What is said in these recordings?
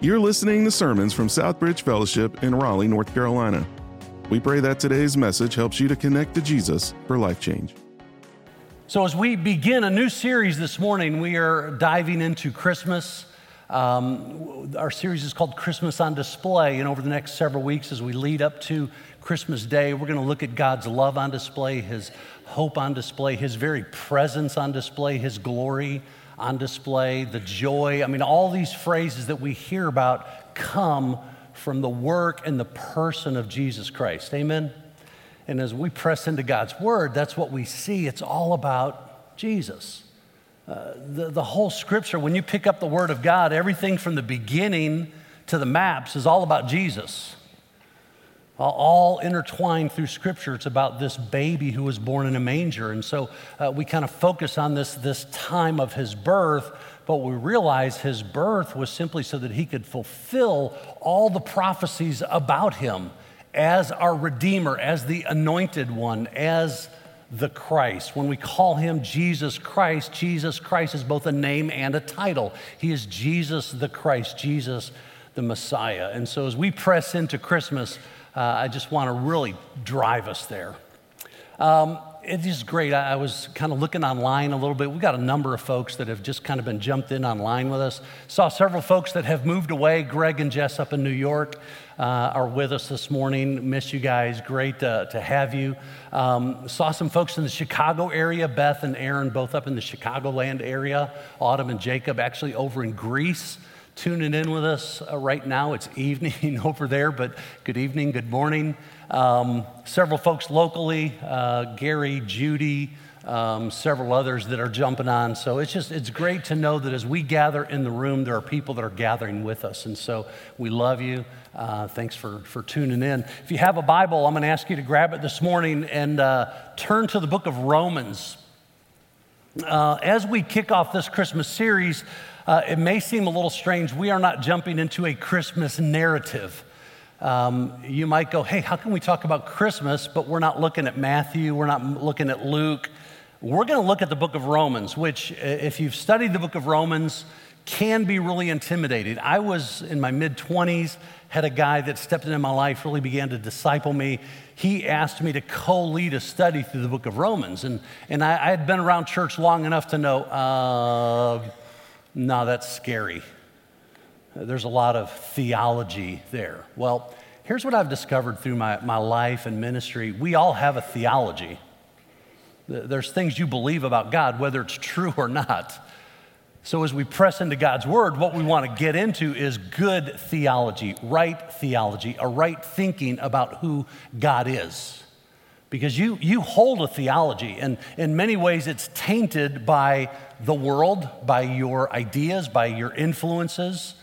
You're listening to sermons from Southbridge Fellowship in Raleigh, North Carolina. We pray that today's message helps you to connect to Jesus for life change. So, as we begin a new series this morning, we are diving into Christmas. Um, our series is called Christmas on Display, and over the next several weeks, as we lead up to Christmas Day, we're going to look at God's love on display, His hope on display, His very presence on display, His glory on display, the joy. I mean, all these phrases that we hear about come from the work and the person of Jesus Christ. Amen? And as we press into God's Word, that's what we see. It's all about Jesus. Uh, the, the whole scripture, when you pick up the Word of God, everything from the beginning to the maps is all about Jesus. All, intertwined through scripture, it's about this baby who was born in a manger. And so uh, we kind of focus on this, this time of his birth, but we realize his birth was simply so that he could fulfill all the prophecies about him as our Redeemer, as the anointed one, as the Christ. When we call him Jesus Christ, Jesus Christ is both a name and a title. He is Jesus the Christ, Jesus the Messiah. And so as we press into Christmas, uh, I just want to really drive us there. Um, it is great. I, was kind of looking online a little bit. We've got a number of folks that have just kind of been jumped in online with us. Saw several folks that have moved away. Greg and Jess up in New York uh, are with us this morning. Miss you guys. Great to, to have you. Um, saw some folks in the Chicago area. Beth and Aaron both up in the Chicagoland area. Autumn and Jacob actually over in Greece tuning in with us uh, right now. It's evening over there, but good evening, good morning. Um, several folks locally, uh, Gary, Judy, um, several others that are jumping on. So it's just, it's great to know that as we gather in the room, there are people that are gathering with us. And so we love you. Uh, thanks for, for tuning in. If you have a Bible, I'm going to ask you to grab it this morning and uh, turn to the book of Romans. Uh, as we kick off this Christmas series, uh, it may seem a little strange. We are not jumping into a Christmas narrative. Um, you might go, hey, how can we talk about Christmas, but we're not looking at Matthew, we're not looking at Luke. We're going to look at the book of Romans, which, if you've studied the book of Romans, can be really intimidating. I was in my mid 20s, had a guy that stepped into my life, really began to disciple me. He asked me to co lead a study through the book of Romans. And, and I, I had been around church long enough to know, uh, no, that's scary. There's a lot of theology there. Well, here's what I've discovered through my, my life and ministry we all have a theology. There's things you believe about God, whether it's true or not. So, as we press into God's word, what we want to get into is good theology, right theology, a right thinking about who God is. Because you, you hold a theology, and in many ways, it's tainted by the world, by your ideas, by your influences,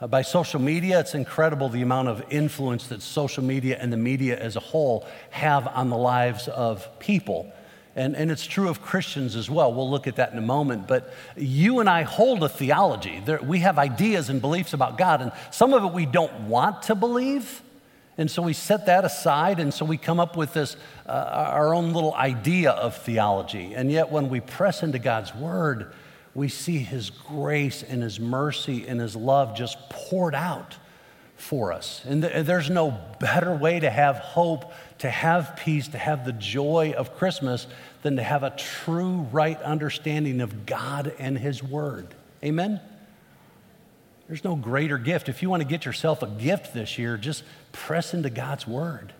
uh, by social media. It's incredible the amount of influence that social media and the media as a whole have on the lives of people. And, and it's true of Christians as well. We'll look at that in a moment. But you and I hold a theology. There, we have ideas and beliefs about God, and some of it we don't want to believe. And so we set that aside, and so we come up with this, uh, our own little idea of theology. And yet, when we press into God's Word, we see His grace and His mercy and His love just poured out for us. And th- there's no better way to have hope, to have peace, to have the joy of Christmas than to have a true, right understanding of God and His Word. Amen? There's no greater gift. If you want to get yourself a gift this year, just press into God's Word.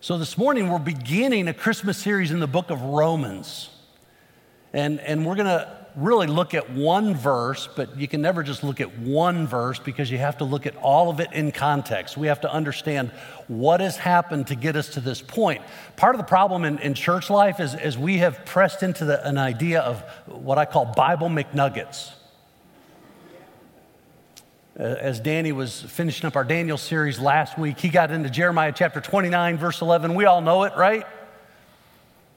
So this morning, we're beginning a Christmas series in the book of Romans. And, and we're going to really look at one verse, but you can never just look at one verse because you have to look at all of it in context. We have to understand what has happened to get us to this point. Part of the problem in, in church life is, is we have pressed into the, an idea of what I call Bible McNuggets. Uh, as Danny was finishing up our Daniel series last week, he got into Jeremiah chapter 29, verse 11. We all know it, right?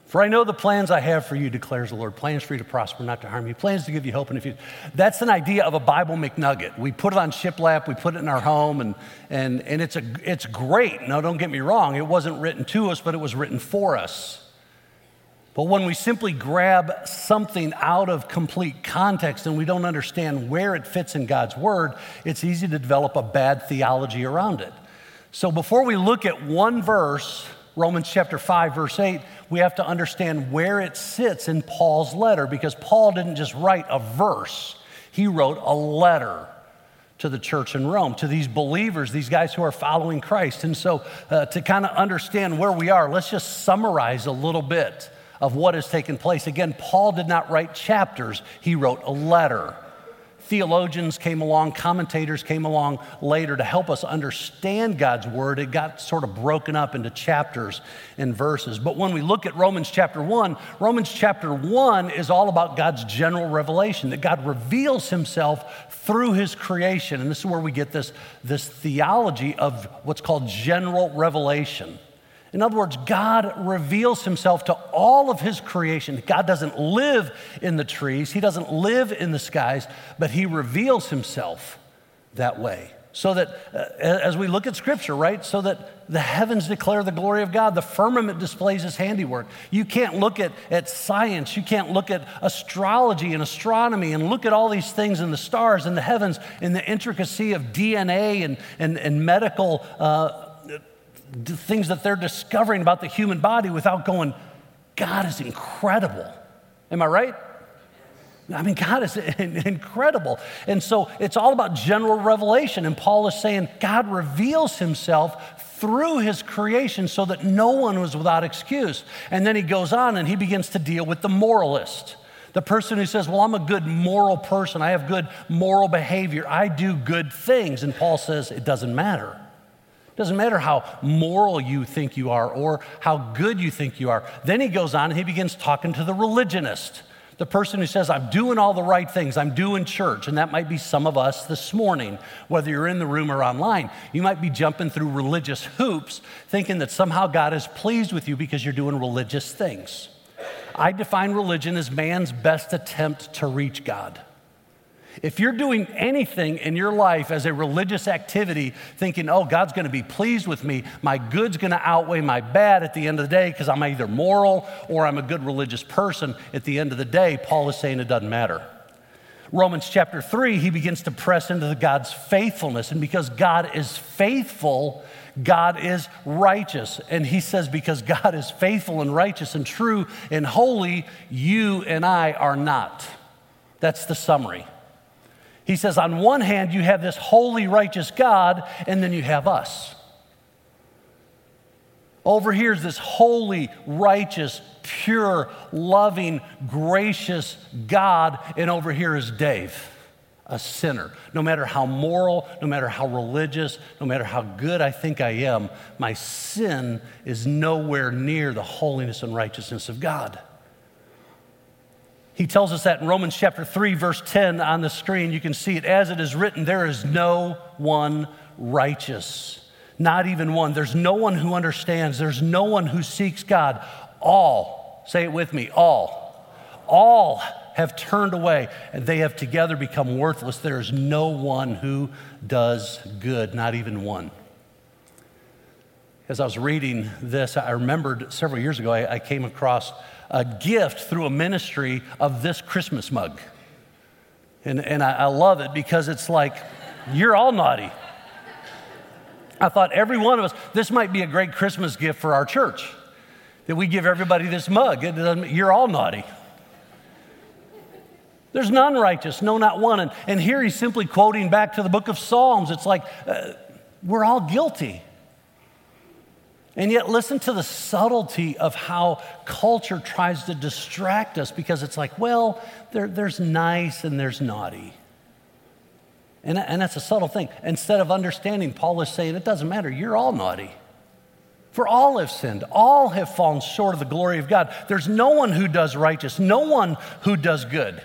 For I know the plans I have for you, declares the Lord plans for you to prosper, not to harm you, plans to give you hope and if you. That's an idea of a Bible McNugget. We put it on shiplap, we put it in our home, and, and, and it's, a, it's great. Now, don't get me wrong, it wasn't written to us, but it was written for us. But when we simply grab something out of complete context and we don't understand where it fits in God's word, it's easy to develop a bad theology around it. So before we look at one verse, Romans chapter 5, verse 8, we have to understand where it sits in Paul's letter because Paul didn't just write a verse, he wrote a letter to the church in Rome, to these believers, these guys who are following Christ. And so, uh, to kind of understand where we are, let's just summarize a little bit of what has taken place. Again, Paul did not write chapters, he wrote a letter. Theologians came along, commentators came along later to help us understand God's word. It got sort of broken up into chapters and verses. But when we look at Romans chapter 1, Romans chapter 1 is all about God's general revelation, that God reveals himself through his creation. And this is where we get this, this theology of what's called general revelation. In other words, God reveals himself to all of his creation. God doesn't live in the trees, he doesn't live in the skies, but he reveals himself that way. So that uh, as we look at scripture, right? So that the heavens declare the glory of God, the firmament displays his handiwork. You can't look at, at science, you can't look at astrology and astronomy and look at all these things in the stars and the heavens and the intricacy of DNA and, and, and medical. Uh, things that they're discovering about the human body without going, God is incredible. Am I right? I mean, God is incredible. And so it's all about general revelation. And Paul is saying God reveals himself through his creation so that no one was without excuse. And then he goes on and he begins to deal with the moralist. The person who says, Well, I'm a good moral person. I have good moral behavior. I do good things. And Paul says, It doesn't matter. Doesn't matter how moral you think you are or how good you think you are. Then he goes on and he begins talking to the religionist, the person who says, I'm doing all the right things, I'm doing church. And that might be some of us this morning, whether you're in the room or online. You might be jumping through religious hoops thinking that somehow God is pleased with you because you're doing religious things. I define religion as man's best attempt to reach God. If you're doing anything in your life as a religious activity, thinking, oh, God's going to be pleased with me, my good's going to outweigh my bad at the end of the day because I'm either moral or I'm a good religious person, at the end of the day, Paul is saying it doesn't matter. Romans chapter 3, he begins to press into the God's faithfulness. And because God is faithful, God is righteous. And he says, because God is faithful and righteous and true and holy, you and I are not. That's the summary. He says, on one hand, you have this holy, righteous God, and then you have us. Over here is this holy, righteous, pure, loving, gracious God, and over here is Dave, a sinner. No matter how moral, no matter how religious, no matter how good I think I am, my sin is nowhere near the holiness and righteousness of God. He tells us that in Romans chapter 3, verse 10 on the screen. You can see it. As it is written, there is no one righteous, not even one. There's no one who understands, there's no one who seeks God. All, say it with me, all, all have turned away and they have together become worthless. There is no one who does good, not even one. As I was reading this, I remembered several years ago, I, I came across a gift through a ministry of this Christmas mug. And, and I, I love it because it's like, you're all naughty. I thought every one of us, this might be a great Christmas gift for our church. That we give everybody this mug. you're all naughty. There's none righteous, no, not one. And, and here he's simply quoting back to the book of Psalms. It's like, uh, we're all guilty. And yet, listen to the subtlety of how culture tries to distract us because it's like, well, there, there's nice and there's naughty. And, and that's a subtle thing. Instead of understanding, Paul is saying, it doesn't matter, you're all naughty. For all have sinned, all have fallen short of the glory of God. There's no one who does righteous, no one who does good.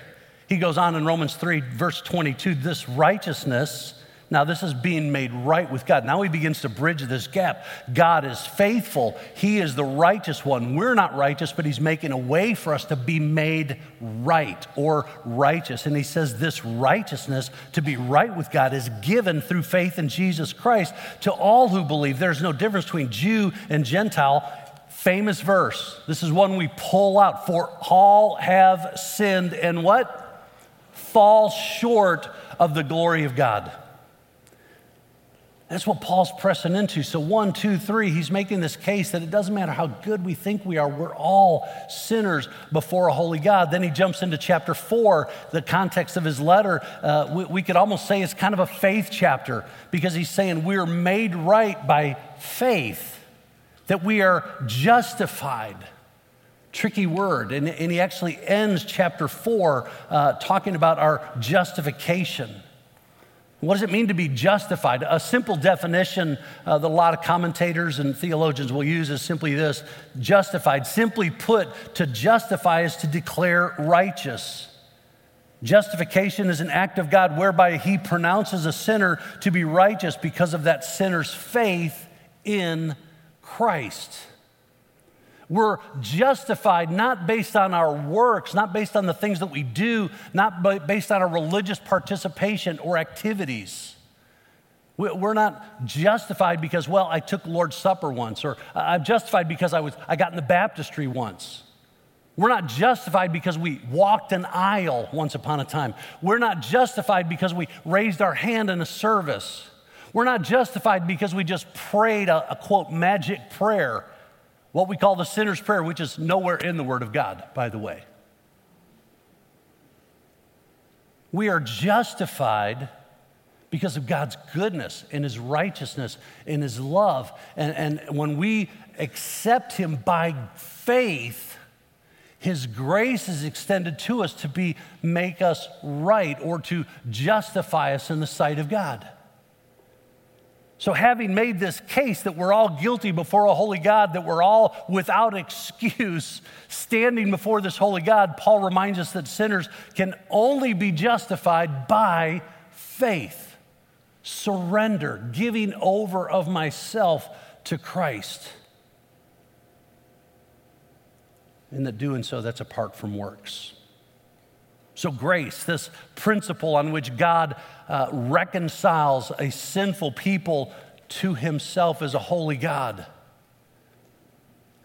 He goes on in Romans 3, verse 22 this righteousness now, this is being made right with God. Now he begins to bridge this gap. God is faithful. He is the righteous one. We're not righteous, but he's making a way for us to be made right or righteous. And he says this righteousness, to be right with God, is given through faith in Jesus Christ to all who believe. There's no difference between Jew and Gentile famous verse. This is one we pull out. For all have sinned and what? Fall short of the glory of God. That's what Paul's pressing into. So, one, two, three, he's making this case that it doesn't matter how good we think we are, we're all sinners before a holy God. Then he jumps into chapter four, the context of his letter. Uh, we, we could almost say it's kind of a faith chapter because he's saying we're made right by faith, that we are justified. Tricky word. And, and he actually ends chapter four uh, talking about our justification. What does it mean to be justified? A simple definition uh, that a lot of commentators and theologians will use is simply this justified. Simply put, to justify is to declare righteous. Justification is an act of God whereby He pronounces a sinner to be righteous because of that sinner's faith in Christ. We're justified not based on our works, not based on the things that we do, not based on our religious participation or activities. We're not justified because, well, I took Lord's Supper once, or I'm justified because I, was, I got in the baptistry once. We're not justified because we walked an aisle once upon a time. We're not justified because we raised our hand in a service. We're not justified because we just prayed a, a quote magic prayer what we call the sinner's prayer, which is nowhere in the Word of God, by the way. We are justified because of God's goodness and His righteousness and His love. And, and when we accept Him by faith, His grace is extended to us to be, make us right or to justify us in the sight of God. So, having made this case that we're all guilty before a holy God, that we're all without excuse standing before this holy God, Paul reminds us that sinners can only be justified by faith, surrender, giving over of myself to Christ. And that doing so, that's apart from works. So, grace, this principle on which God uh, reconciles a sinful people to himself as a holy God,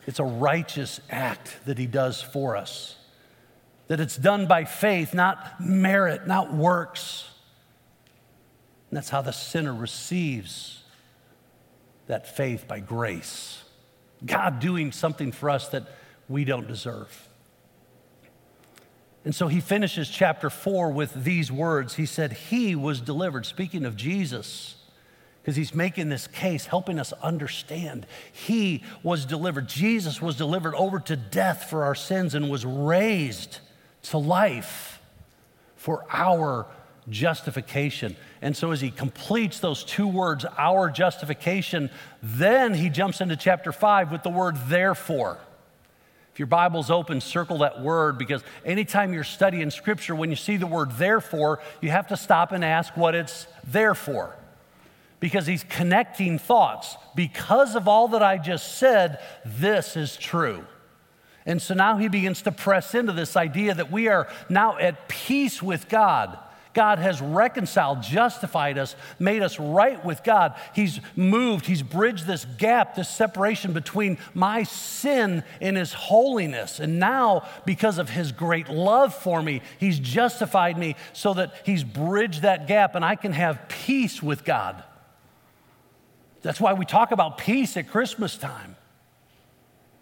it's a righteous act that he does for us. That it's done by faith, not merit, not works. And that's how the sinner receives that faith by grace. God doing something for us that we don't deserve. And so he finishes chapter four with these words. He said, He was delivered, speaking of Jesus, because he's making this case, helping us understand. He was delivered. Jesus was delivered over to death for our sins and was raised to life for our justification. And so, as he completes those two words, our justification, then he jumps into chapter five with the word therefore. If your Bible's open, circle that word because anytime you're studying scripture, when you see the word therefore, you have to stop and ask what it's there for. Because he's connecting thoughts. Because of all that I just said, this is true. And so now he begins to press into this idea that we are now at peace with God. God has reconciled, justified us, made us right with God. He's moved, He's bridged this gap, this separation between my sin and His holiness. And now, because of His great love for me, He's justified me so that He's bridged that gap and I can have peace with God. That's why we talk about peace at Christmas time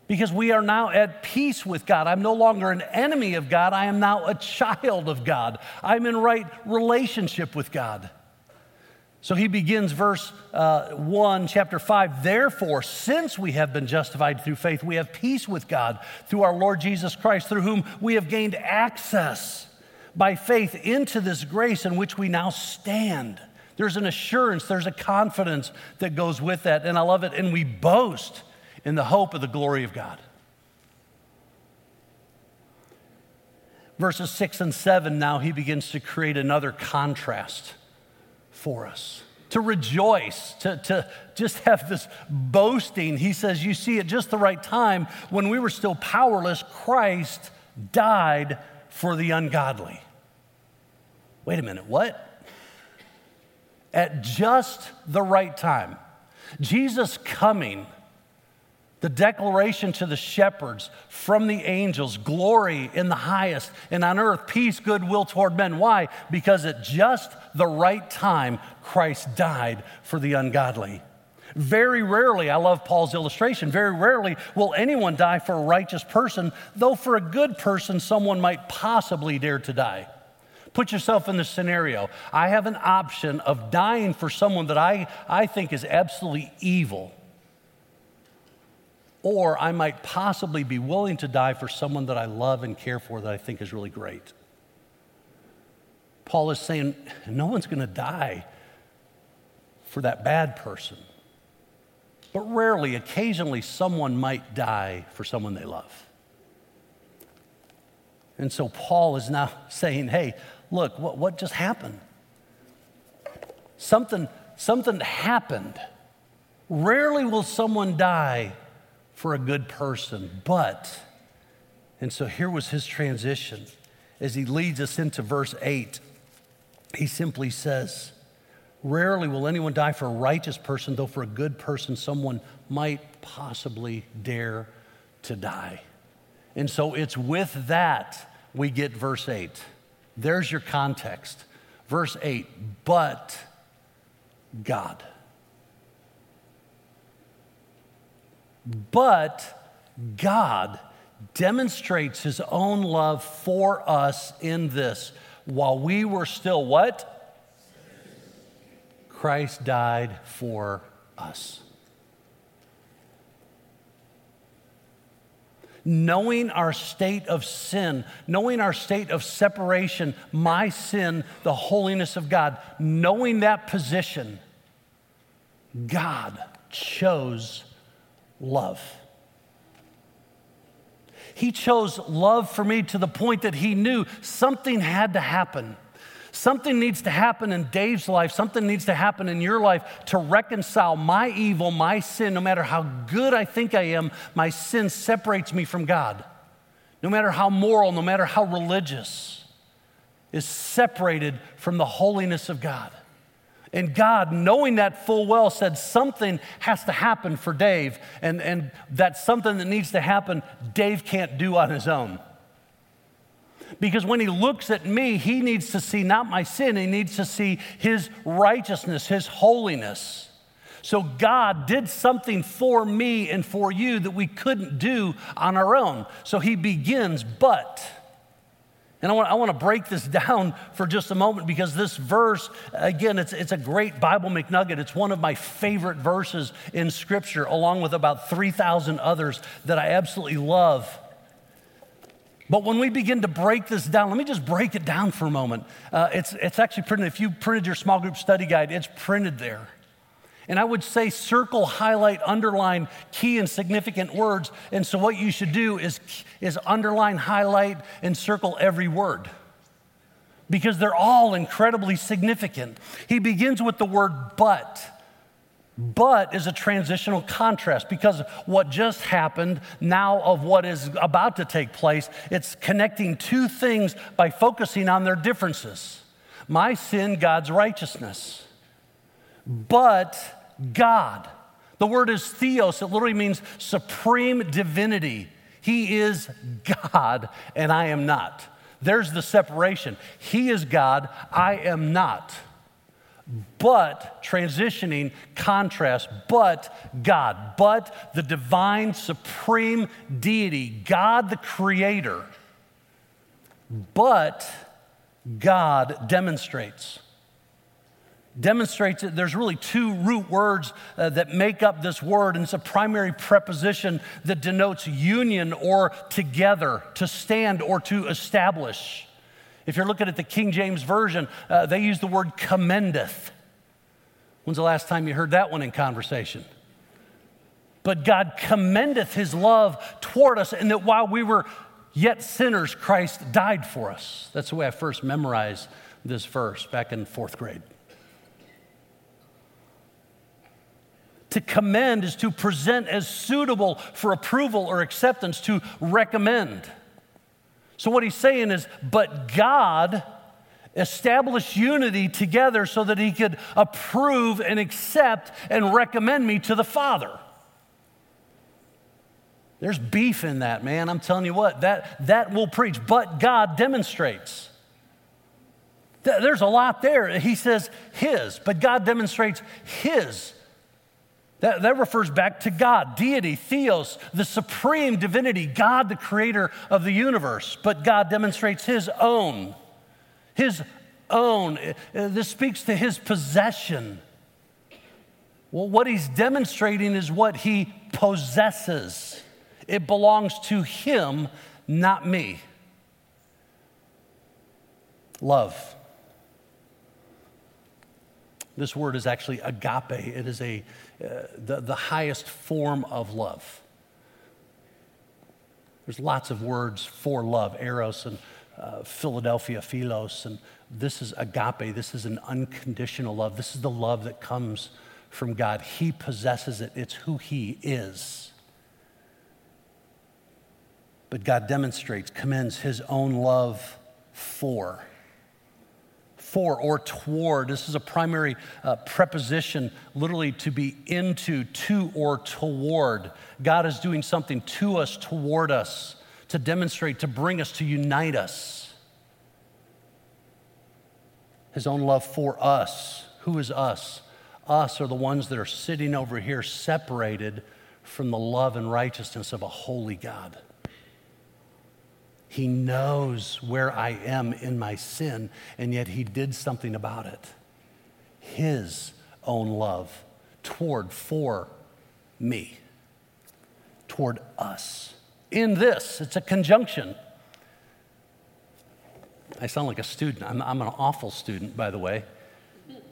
because we are now at peace with God. I'm no longer an enemy of God. I am now a child of God. I'm in right relationship with God. So he begins verse uh, 1, chapter 5. Therefore, since we have been justified through faith, we have peace with God through our Lord Jesus Christ, through whom we have gained access by faith into this grace in which we now stand. There's an assurance, there's a confidence that goes with that. And I love it. And we boast in the hope of the glory of God. Verses six and seven, now he begins to create another contrast for us. To rejoice, to, to just have this boasting. He says, You see, at just the right time, when we were still powerless, Christ died for the ungodly. Wait a minute, what? At just the right time. Jesus coming the declaration to the shepherds from the angels glory in the highest, and on earth peace, goodwill toward men. Why? Because at just the right time, Christ died for the ungodly. Very rarely, I love Paul's illustration, very rarely will anyone die for a righteous person, though for a good person, someone might possibly dare to die. Put yourself in this scenario. I have an option of dying for someone that I, I think is absolutely evil or I might possibly be willing to die for someone that I love and care for that I think is really great. Paul is saying, no one's going to die for that bad person. But rarely, occasionally, someone might die for someone they love. And so Paul is now saying, hey, look, what, what just happened? Something, something happened. Rarely will someone die for a good person. But, and so here was his transition as he leads us into verse 8. He simply says, Rarely will anyone die for a righteous person, though for a good person, someone might possibly dare to die. And so it's with that we get verse 8. There's your context. Verse 8, but God. But God demonstrates his own love for us in this. While we were still what? Christ died for us. Knowing our state of sin, knowing our state of separation, my sin, the holiness of God, knowing that position, God chose love. He chose love for me to the point that he knew something had to happen. Something needs to happen in Dave's life, something needs to happen in your life to reconcile my evil, my sin. No matter how good I think I am, my sin separates me from God. No matter how moral, no matter how religious, is separated from the holiness of God. And God, knowing that full well, said something has to happen for Dave. And, and that's something that needs to happen, Dave can't do on his own. Because when he looks at me, he needs to see not my sin, he needs to see his righteousness, his holiness. So God did something for me and for you that we couldn't do on our own. So he begins, but. And I want, I want to break this down for just a moment because this verse, again, it's, it's a great Bible McNugget. It's one of my favorite verses in Scripture, along with about 3,000 others that I absolutely love. But when we begin to break this down, let me just break it down for a moment. Uh, it's, it's actually printed, if you printed your small group study guide, it's printed there. And I would say circle, highlight, underline key and significant words. And so what you should do is, is underline, highlight, and circle every word because they're all incredibly significant. He begins with the word but. But is a transitional contrast because what just happened now of what is about to take place, it's connecting two things by focusing on their differences. My sin, God's righteousness but God. The word is theos, it literally means supreme divinity. He is God, and I am not. There's the separation. He is God, I am not. But transitioning contrast, but God, but the divine supreme deity, God the creator. But God demonstrates demonstrates that there's really two root words uh, that make up this word, and it's a primary preposition that denotes union or together, to stand or to establish. If you're looking at the King James Version, uh, they use the word commendeth. When's the last time you heard that one in conversation? But God commendeth his love toward us, and that while we were yet sinners, Christ died for us. That's the way I first memorized this verse back in fourth grade. To commend is to present as suitable for approval or acceptance, to recommend. So, what he's saying is, but God established unity together so that he could approve and accept and recommend me to the Father. There's beef in that, man. I'm telling you what, that, that will preach. But God demonstrates. There's a lot there. He says His, but God demonstrates His. That, that refers back to God, deity, theos, the supreme divinity, God, the creator of the universe. But God demonstrates His own. His own. Uh, this speaks to His possession. Well, what He's demonstrating is what He possesses. It belongs to Him, not me. Love. This word is actually agape. It is a, the, the highest form of love. There's lots of words for love, eros and uh, Philadelphia, philos, and this is agape. This is an unconditional love. This is the love that comes from God. He possesses it, it's who He is. But God demonstrates, commends His own love for for or toward. This is a primary uh, preposition, literally to be into, to, or toward. God is doing something to us, toward us, to demonstrate, to bring us, to unite us. His own love for us. Who is us? Us are the ones that are sitting over here separated from the love and righteousness of a holy God. He knows where I am in my sin, and yet He did something about it. His own love toward, for me, toward us. In this, it's a conjunction. I sound like a student. I'm, I'm an awful student, by the way.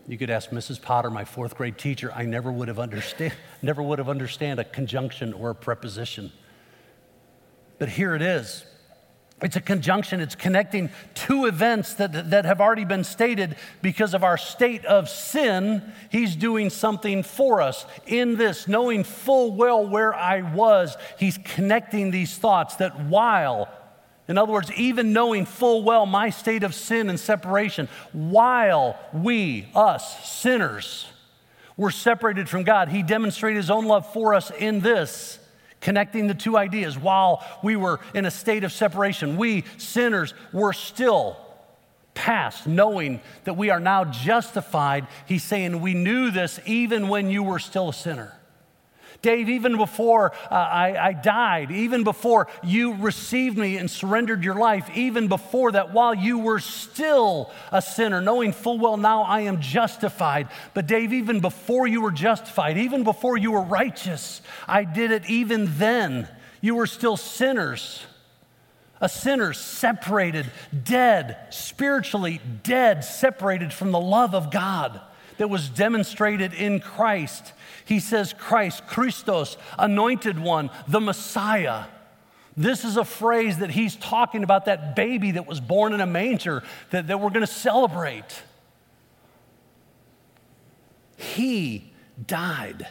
You could ask Mrs. Potter, my fourth grade teacher. I never would have understand, never would have understand a conjunction or a preposition. But here it is. It's a conjunction, it's connecting two events that, that have already been stated because of our state of sin. He's doing something for us in this, knowing full well where I was. He's connecting these thoughts that while, in other words, even knowing full well my state of sin and separation, while we, us, sinners, were separated from God, He demonstrated His own love for us in this connecting the two ideas while we were in a state of separation. We, sinners, were still past, knowing that we are now justified. He's saying, We knew this even when you were still a sinner. Dave, even before uh, I, I died, even before you received me and surrendered your life, even before that, while you were still a sinner, knowing full well now I am justified. But Dave, even before you were justified, even before you were righteous, I did it even then. You were still sinners a sinner separated, dead, spiritually dead, separated from the love of God that was demonstrated in Christ. He says, Christ, Christos, anointed one, the Messiah. This is a phrase that he's talking about that baby that was born in a manger that, that we're going to celebrate. He died.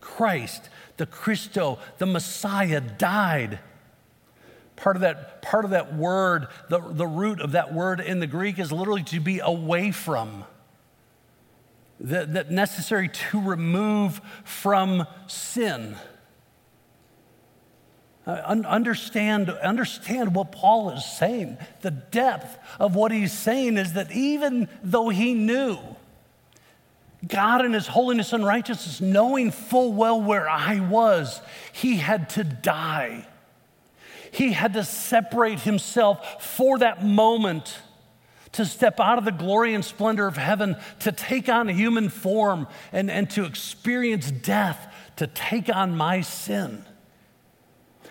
Christ, the Christo, the Messiah, died. Part of that, part of that word, the, the root of that word in the Greek is literally to be away from that, that necessary to remove from sin. Uh, understand, understand what Paul is saying. The depth of what he's saying is that even though he knew God in his holiness and righteousness, knowing full well where I was, he had to die. He had to separate himself for that moment to step out of the glory and splendor of heaven, to take on a human form and, and to experience death, to take on my sin.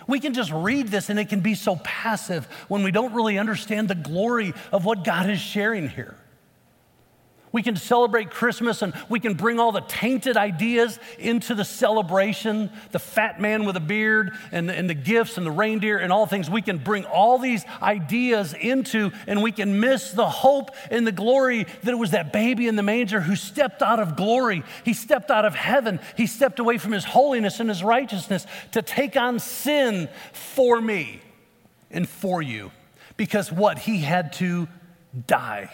We can just read this and it can be so passive when we don't really understand the glory of what God is sharing here. We can celebrate Christmas and we can bring all the tainted ideas into the celebration the fat man with a beard and, and the gifts and the reindeer and all things. We can bring all these ideas into and we can miss the hope and the glory that it was that baby in the manger who stepped out of glory. He stepped out of heaven. He stepped away from his holiness and his righteousness to take on sin for me and for you. Because what? He had to die.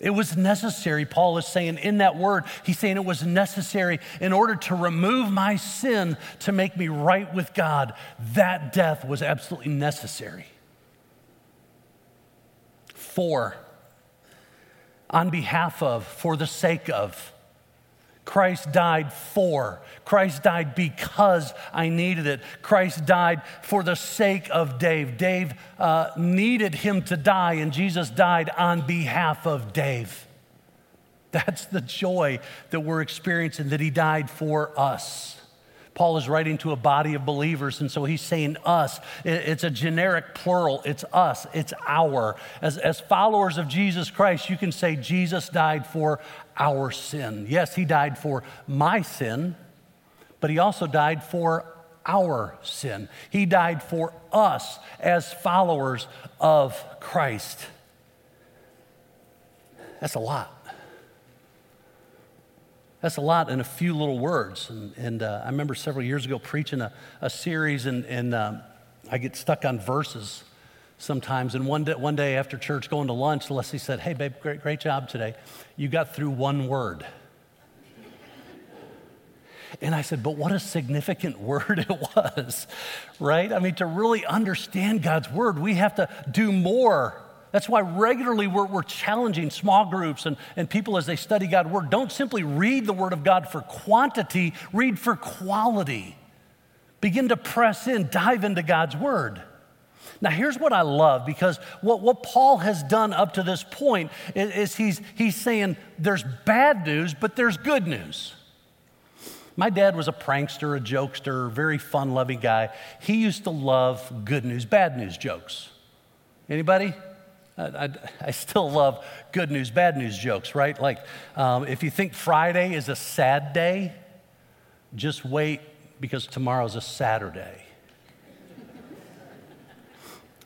It was necessary, Paul is saying in that word, he's saying it was necessary in order to remove my sin to make me right with God. That death was absolutely necessary. For, on behalf of, for the sake of. Christ died for. Christ died because I needed it. Christ died for the sake of Dave. Dave uh, needed him to die, and Jesus died on behalf of Dave. That's the joy that we're experiencing, that he died for us. Paul is writing to a body of believers, and so he's saying us. It's a generic plural. It's us, it's our. As, as followers of Jesus Christ, you can say Jesus died for our sin. Yes, he died for my sin, but he also died for our sin. He died for us as followers of Christ. That's a lot. That's a lot in a few little words. And, and uh, I remember several years ago preaching a, a series, and, and um, I get stuck on verses sometimes. And one day, one day after church, going to lunch, Leslie said, Hey, babe, great, great job today. You got through one word. And I said, but what a significant word it was, right? I mean, to really understand God's word, we have to do more that's why regularly we're, we're, challenging small groups and, and people as they study God's Word. Don't simply read the Word of God for quantity, read for quality. Begin to press in, dive into God's Word. Now, here's what I love because what, what Paul has done up to this point is, is he's, he's saying there's bad news, but there's good news. My dad was a prankster, a jokester, very fun loving guy. He used to love good news, bad news jokes. Anybody? I, I, still love good news, bad news jokes, right? Like, um, if you think Friday is a sad day, just wait because tomorrow's a Saturday.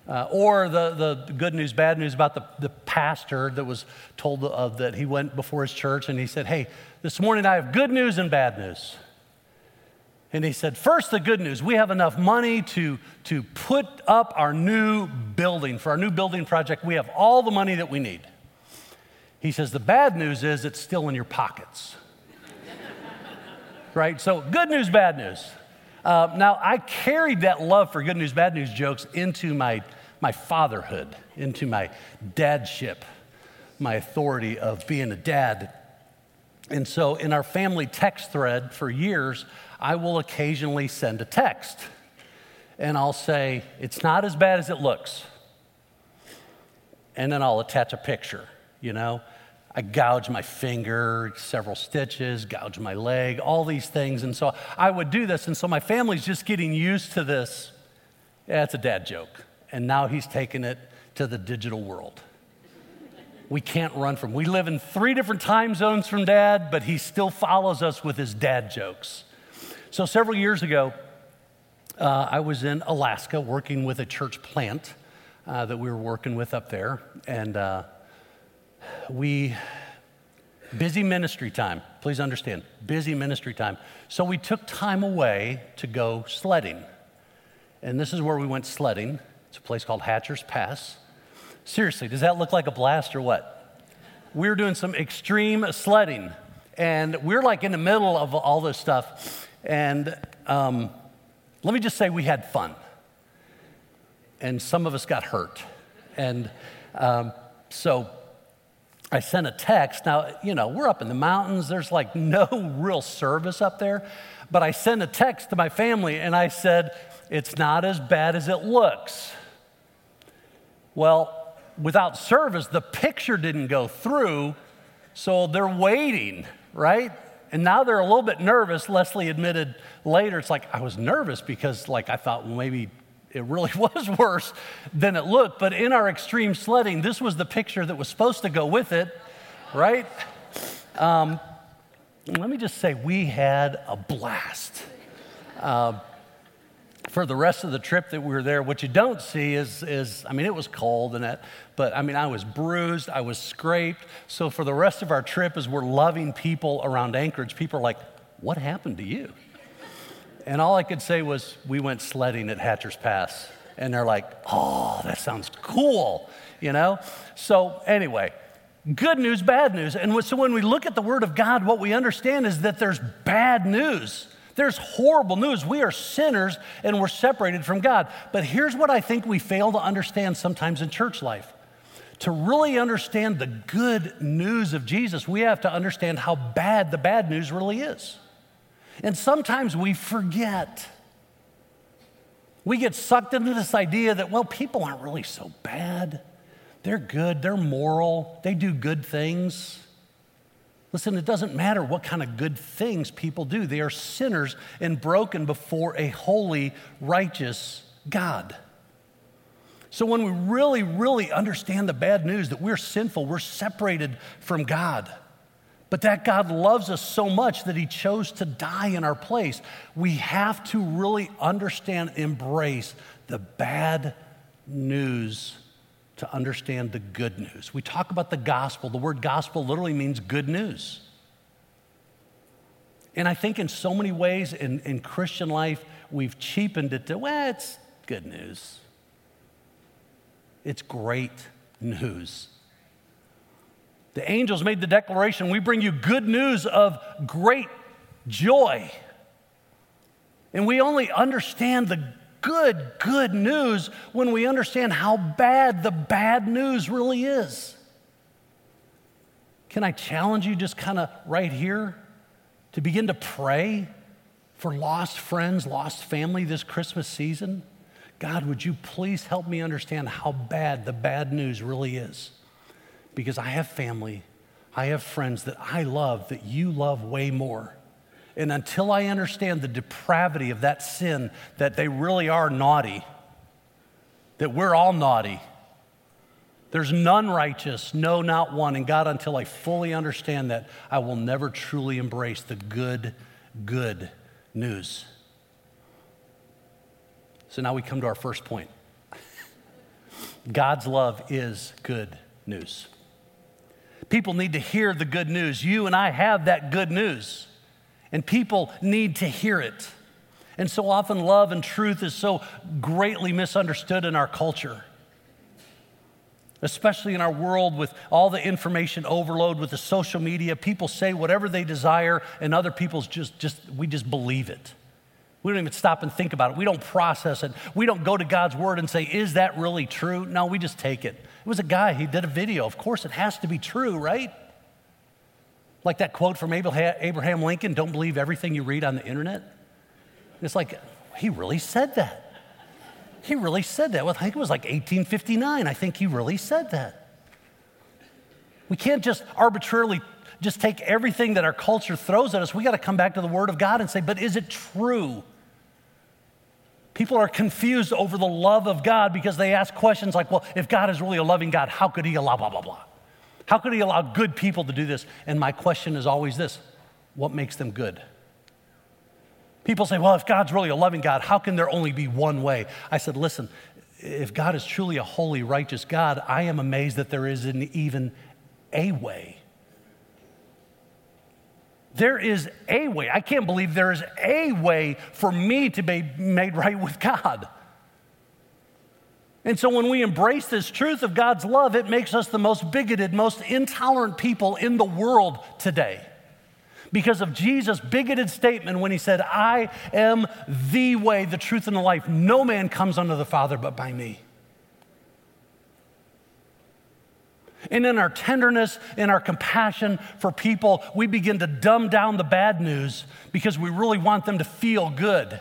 Uh, or the, the good news, bad news about the, the pastor that was told that he went before his church and he said, Hey, this morning I have good news and bad news. And he said, First, the good news we have enough money to, to put up our new building. For our new building project, we have all the money that we need. He says, The bad news is it's still in your pockets. right? So, good news, bad news. Uh, now, I carried that love for good news, bad news jokes into my, my fatherhood, into my dadship, my authority of being a dad. And so, in our family text thread for years, I will occasionally send a text and I'll say, It's not as bad as it looks. And then I'll attach a picture, you know? I gouge my finger, several stitches, gouge my leg, all these things. And so I would do this. And so my family's just getting used to this. Yeah, it's a dad joke. And now he's taken it to the digital world. We can't run from. We live in three different time zones from dad, but he still follows us with his dad jokes. So, several years ago, uh, I was in Alaska working with a church plant uh, that we were working with up there. And uh, we, busy ministry time, please understand, busy ministry time. So, we took time away to go sledding. And this is where we went sledding. A place called Hatcher's Pass. Seriously, does that look like a blast or what? We were doing some extreme sledding, and we're like in the middle of all this stuff. And um, let me just say, we had fun. And some of us got hurt. And um, so I sent a text. Now, you know, we're up in the mountains, there's like no real service up there. But I sent a text to my family and I said, It's not as bad as it looks. Well, without service, the picture didn't go through, so they're waiting, right? And now they're a little bit nervous. Leslie admitted later, it's like, I was nervous because, like, I thought maybe it really was worse than it looked. But in our extreme sledding, this was the picture that was supposed to go with it, right? Um, let me just say, we had a blast. Uh, for the rest of the trip that we were there, what you don't see is, is I mean, it was cold and that, but I mean, I was bruised, I was scraped. So for the rest of our trip, as we're loving people around Anchorage, people are like, what happened to you? And all I could say was, we went sledding at Hatcher's Pass. And they're like, oh, that sounds cool, you know? So anyway, Good news, bad news. And so when we look at the Word of God, what we understand is that there's bad news. There's horrible news. We are sinners and we're separated from God. But here's what I think we fail to understand sometimes in church life. To really understand the good news of Jesus, we have to understand how bad the bad news really is. And sometimes we forget. We get sucked into this idea that, well, people aren't really so bad. They're good, they're moral, they do good things. Listen, it doesn't matter what kind of good things people do, they are sinners and broken before a holy, righteous God. So, when we really, really understand the bad news that we're sinful, we're separated from God, but that God loves us so much that He chose to die in our place, we have to really understand, embrace the bad news to understand the good news. We talk about the gospel. The word gospel literally means good news. And I think in so many ways in, in Christian life, we've cheapened it to, well, it's good news. It's great news. The angels made the declaration we bring you good news of great joy. And we only understand the good, good news when we understand how bad the bad news really is. Can I challenge you just kind of right here to begin to pray for lost friends, lost family this Christmas season? God, would you please help me understand how bad the bad news really is? Because I have family, I have friends that I love, that you love way more. And until I understand the depravity of that sin, that they really are naughty, that we're all naughty, there's none righteous, no, not one. And God, until I fully understand that, I will never truly embrace the good, good news. So now we come to our first point God's love is good news. People need to hear the good news. You and I have that good news and people need to hear it. And so often, love and truth is so greatly misunderstood in our culture, especially in our world with all the information overload with the social media. People say whatever they desire, and other people's just, just we just believe it. We don't even stop and think about it. We don't process it. We don't go to God's word and say, Is that really true? No, we just take it. It was a guy, he did a video. Of course, it has to be true, right? Like that quote from Abraham Lincoln don't believe everything you read on the internet. It's like, he really said that. He really said that. Well, I think it was like 1859. I think he really said that. We can't just arbitrarily just take everything that our culture throws at us. We got to come back to the Word of God and say, but is it true? People are confused over the love of God because they ask questions like, well, if God is really a loving God, how could He allow blah, blah, blah? How could he allow good people to do this? And my question is always this what makes them good? People say, well, if God's really a loving God, how can there only be one way? I said, listen, if God is truly a holy, righteous God, I am amazed that there isn't even a way. There is a way. I can't believe there is a way for me to be made right with God. And so when we embrace this truth of God's love, it makes us the most bigoted, most intolerant people in the world today. Because of Jesus' bigoted statement when he said, I am the way, the truth, and the life. No man comes unto the Father but by me. And in our tenderness, in our compassion for people, we begin to dumb down the bad news because we really want them to feel good.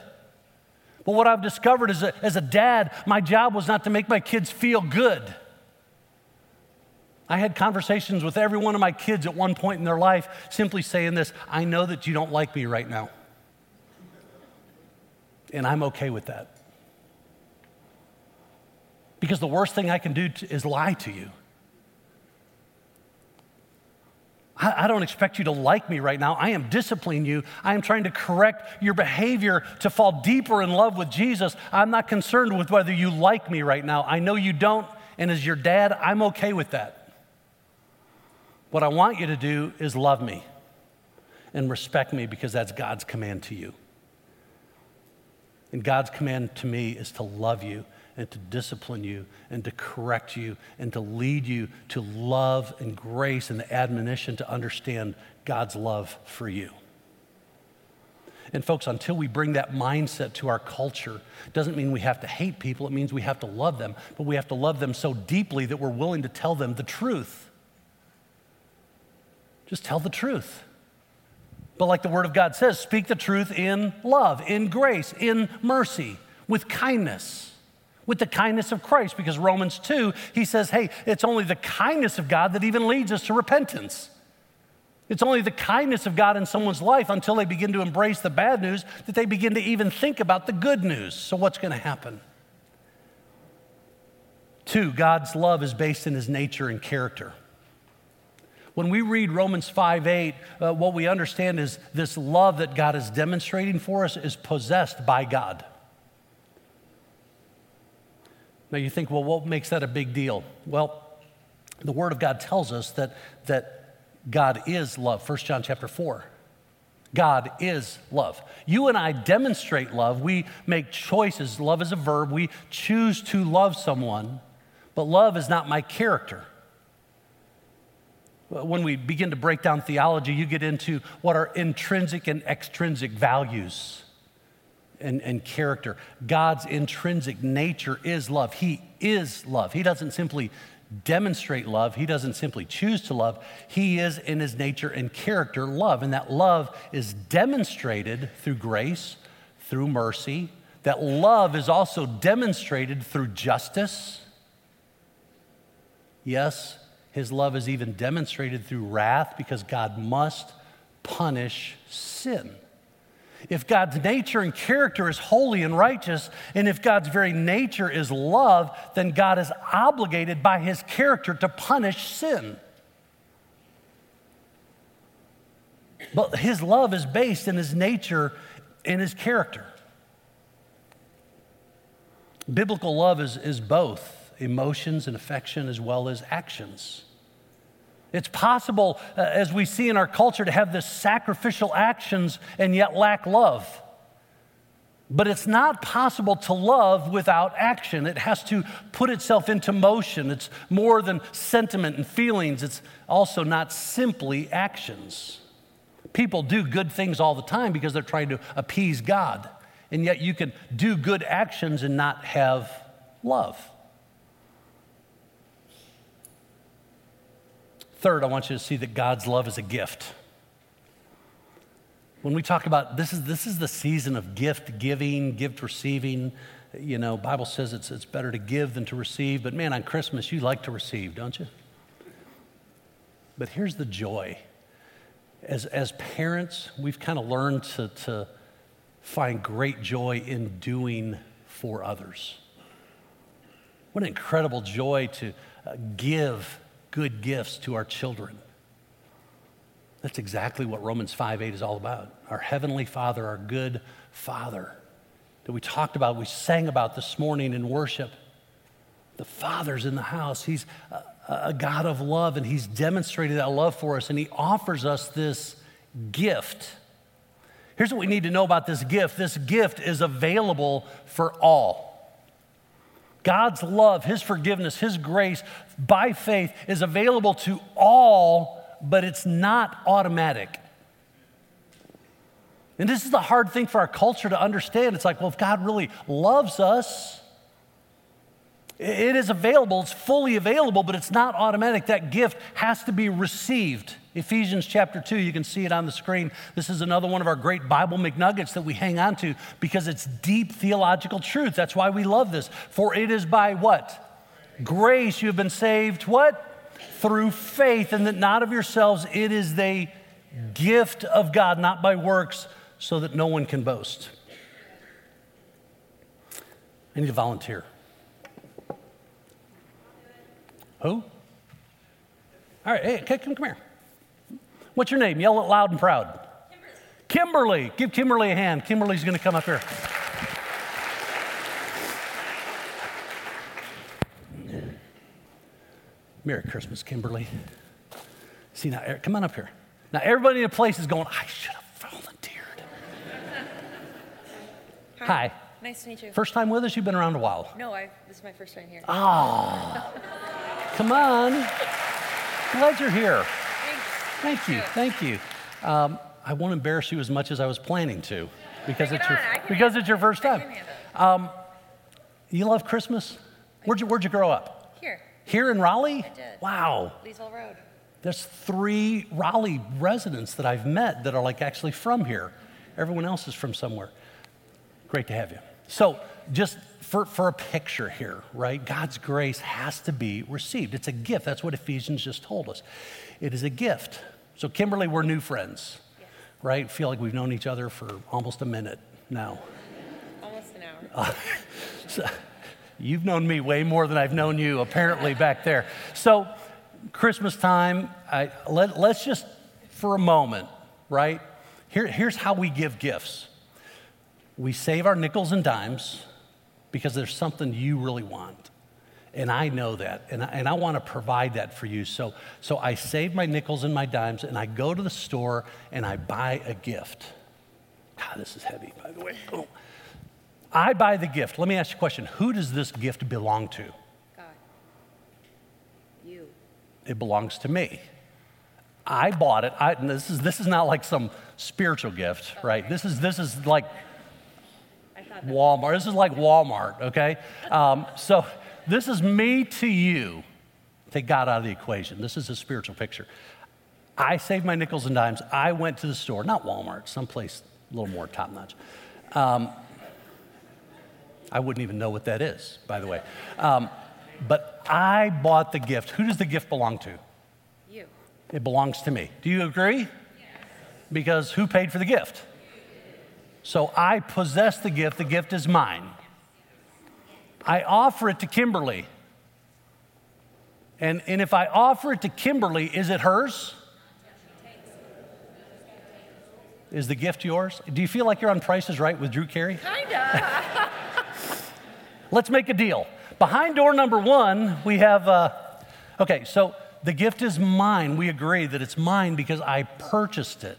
But what I've discovered is that as a dad, my job was not to make my kids feel good. I had conversations with every one of my kids at one point in their life simply saying this I know that you don't like me right now. And I'm okay with that. Because the worst thing I can do is lie to you. I, don't expect you to like me right now. I am disciplining you. I am trying to correct your behavior to fall deeper in love with Jesus. I'm not concerned with whether you like me right now. I know you don't, and as your dad, I'm okay with that. What I want you to do is love me and respect me because that's God's command to you. And God's command to me is to love you and to discipline you and to correct you and to lead you to love and grace and the admonition to understand God's love for you. And folks, until we bring that mindset to our culture, doesn't mean we have to hate people. It means we have to love them, but we have to love them so deeply that we're willing to tell them the truth. Just tell the truth. But like the Word of God says, speak the truth in love, in grace, in mercy, with kindness, with the kindness of Christ. Because Romans 2, he says, hey, it's only the kindness of God that even leads us to repentance. It's only the kindness of God in someone's life until they begin to embrace the bad news that they begin to even think about the good news. So, what's going to happen? Two, God's love is based in his nature and character. When we read Romans 5 8, uh, what we understand is this love that God is demonstrating for us is possessed by God. Now you think, well, what makes that a big deal? Well, the Word of God tells us that, that God is love. 1 John chapter 4. God is love. You and I demonstrate love. We make choices. Love is a verb. We choose to love someone, but love is not my character. When we begin to break down theology, you get into what are intrinsic and extrinsic values and, and character. God's intrinsic nature is love. He is love. He doesn't simply demonstrate love. He doesn't simply choose to love. He is in his nature and character love. And that love is demonstrated through grace, through mercy. That love is also demonstrated through justice. Yes, his love is even demonstrated through wrath because God must punish sin. If God's nature and character is holy and righteous, and if God's very nature is love, then God is obligated by his character to punish sin. But his love is based in his nature and his character. Biblical love is, is both emotions and affection as well as actions. It's possible, uh, as we see in our culture, to have this sacrificial actions and yet lack love. But it's not possible to love without action. It has to put itself into motion. It's more than sentiment and feelings, it's also not simply actions. People do good things all the time because they're trying to appease God. And yet you can do good actions and not have love. Third, I want you to see that God's love is a gift. When we talk about this is, this is the season of gift giving, gift receiving. You know, Bible says it's, it's better to give than to receive, but man, on Christmas, you like to receive, don't you? But here's the joy. As, as parents, we've kind of learned to, to find great joy in doing for others. What an incredible joy to uh, give good gifts to our children. That's exactly what Romans 5 8 is all about. Our Heavenly Father, our good Father that we talked about, we sang about this morning in worship. The Father's in the house. He's a, a God of love, and He's demonstrated that love for us, and He offers us this gift. Here's what we need to know about this gift this gift is available for all. God's love, His forgiveness, His grace by faith is available to all, but it's not automatic. And this is the hard thing for our culture to understand. It's like, well, if God really loves us, it is available, it's fully available, but it's not automatic. That gift has to be received. Ephesians chapter 2, you can see it on the screen. This is another one of our great Bible McNuggets that we hang on to because it's deep theological truth. That's why we love this. For it is by what? Grace you have been saved, what? Through faith, and that not of yourselves, it is the gift of God, not by works, so that no one can boast. I need a volunteer. Who? All right, hey, come, come here. What's your name? Yell it loud and proud. Kimberly. Kimberly. Give Kimberly a hand. Kimberly's going to come up here. Merry Christmas, Kimberly. See now, er, come on up here. Now everybody in the place is going, I should have volunteered. Hi. Nice to meet you. First time with us? You've been around a while. No, I, this is my first time here. Oh, come on. Glad you're here. Thanks. Thank you. Thank you. Um, I won't embarrass you as much as I was planning to because Bring it's your because it's your first time. handle You love Christmas? Where'd you Where'd you grow up? Here, Here in Raleigh? I did. Wow. Leesville Road. There's three Raleigh residents that I've met that are like actually from here. Everyone else is from somewhere. Great to have you. So, just for, for a picture here, right? God's grace has to be received. It's a gift. That's what Ephesians just told us. It is a gift. So, Kimberly, we're new friends, right? Feel like we've known each other for almost a minute now. Almost an hour. So, you've known me way more than I've known you, apparently, back there. So, Christmas time, I, let, let's just, for a moment, right? Here, here's how we give gifts we save our nickels and dimes because there's something you really want. And I know that, and I, and I want to provide that for you. So, so I save my nickels and my dimes, and I go to the store and I buy a gift. God, this is heavy, by the way. Oh. I buy the gift. Let me ask you a question Who does this gift belong to? God. You. It belongs to me. I bought it. I, this, is, this is not like some spiritual gift, right? This is, this is like I thought that. Walmart. This is like Walmart, okay? Um, so this is me to you. Take God out of the equation. This is a spiritual picture. I saved my nickels and dimes. I went to the store, not Walmart, someplace a little more top notch. Um, I wouldn't even know what that is, by the way. Um, but I bought the gift. Who does the gift belong to? You. It belongs to me. Do you agree? Because who paid for the gift? So I possess the gift, the gift is mine. I offer it to Kimberly. And, and if I offer it to Kimberly, is it hers? Is the gift yours? Do you feel like you're on Prices Right with Drew Carey? Kinda. Let's make a deal. Behind door number one, we have, uh, okay, so the gift is mine. We agree that it's mine because I purchased it.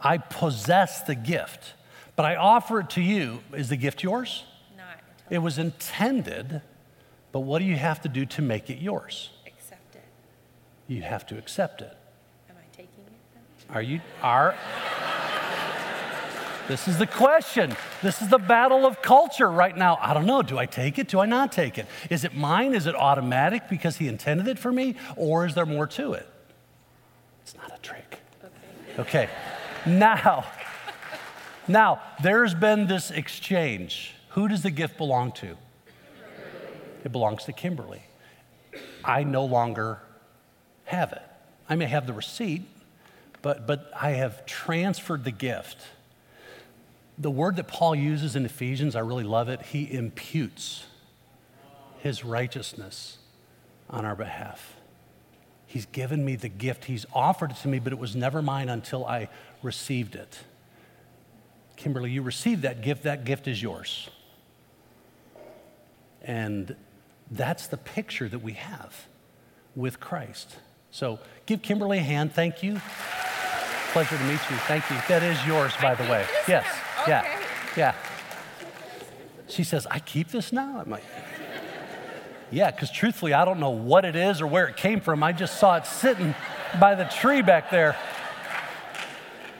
I possess the gift, but I offer it to you. Is the gift yours? Not It was intended, but what do you have to do to make it yours? accept it. You have to accept it. Am I taking it then? Are you, are, this is the question. This is the battle of culture right now. I don't know. Do I take it? Do I not take it? Is it mine? Is it automatic because he intended it for me? Or is there more to it? It's not a trick. Okay. Okay. Now, now there's been this exchange. Who does the gift belong to? It belongs to Kimberly. I no longer have it. I may have the receipt, but, but I have transferred the gift. The word that Paul uses in Ephesians, I really love it. He imputes his righteousness on our behalf. He's given me the gift. He's offered it to me, but it was never mine until I received it. Kimberly, you received that gift. That gift is yours. And that's the picture that we have with Christ. So give Kimberly a hand. Thank you. Pleasure to meet you. Thank you. That is yours, by the way. Yes. now. Yeah. Yeah. She says, I keep this now? I'm like, yeah, because truthfully, I don't know what it is or where it came from. I just saw it sitting by the tree back there.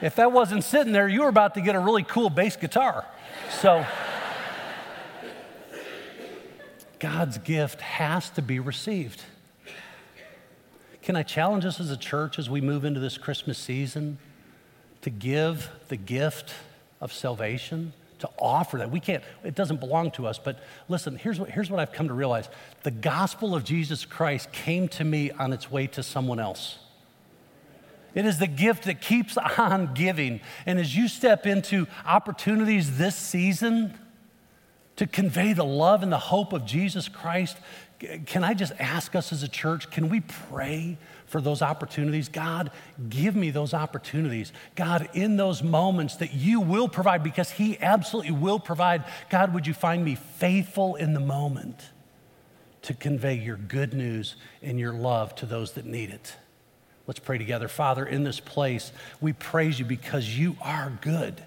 If that wasn't sitting there, you were about to get a really cool bass guitar. So, God's gift has to be received. Can I challenge us as a church as we move into this Christmas season to give the gift of salvation, to offer that? We can't, it doesn't belong to us, but listen, here's what, here's what I've come to realize the gospel of Jesus Christ came to me on its way to someone else. It is the gift that keeps on giving. And as you step into opportunities this season to convey the love and the hope of Jesus Christ, can I just ask us as a church, can we pray for those opportunities? God, give me those opportunities. God, in those moments that you will provide, because He absolutely will provide, God, would you find me faithful in the moment to convey your good news and your love to those that need it? Let's pray together. Father, in this place, we praise you because you are good.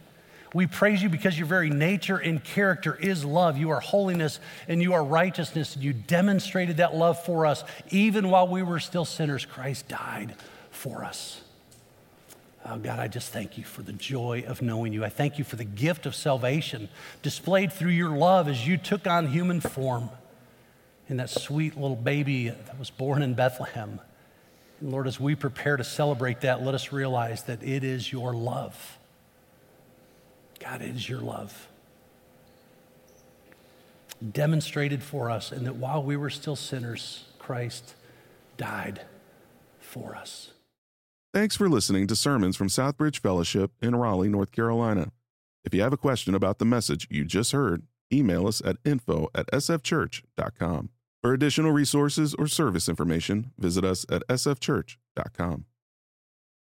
We praise you because your very nature and character is love. You are holiness and you are righteousness. You demonstrated that love for us. Even while we were still sinners, Christ died for us. Oh, God, I just thank you for the joy of knowing you. I thank you for the gift of salvation displayed through your love as you took on human form in that sweet little baby that was born in Bethlehem. Lord, as we prepare to celebrate that, let us realize that it is your love. God, it is your love demonstrated for us, and that while we were still sinners, Christ died for us. Thanks for listening to sermons from Southbridge Fellowship in Raleigh, North Carolina. If you have a question about the message you just heard, email us at info at sfchurch.com. For additional resources or service information, visit us at sfchurch.com.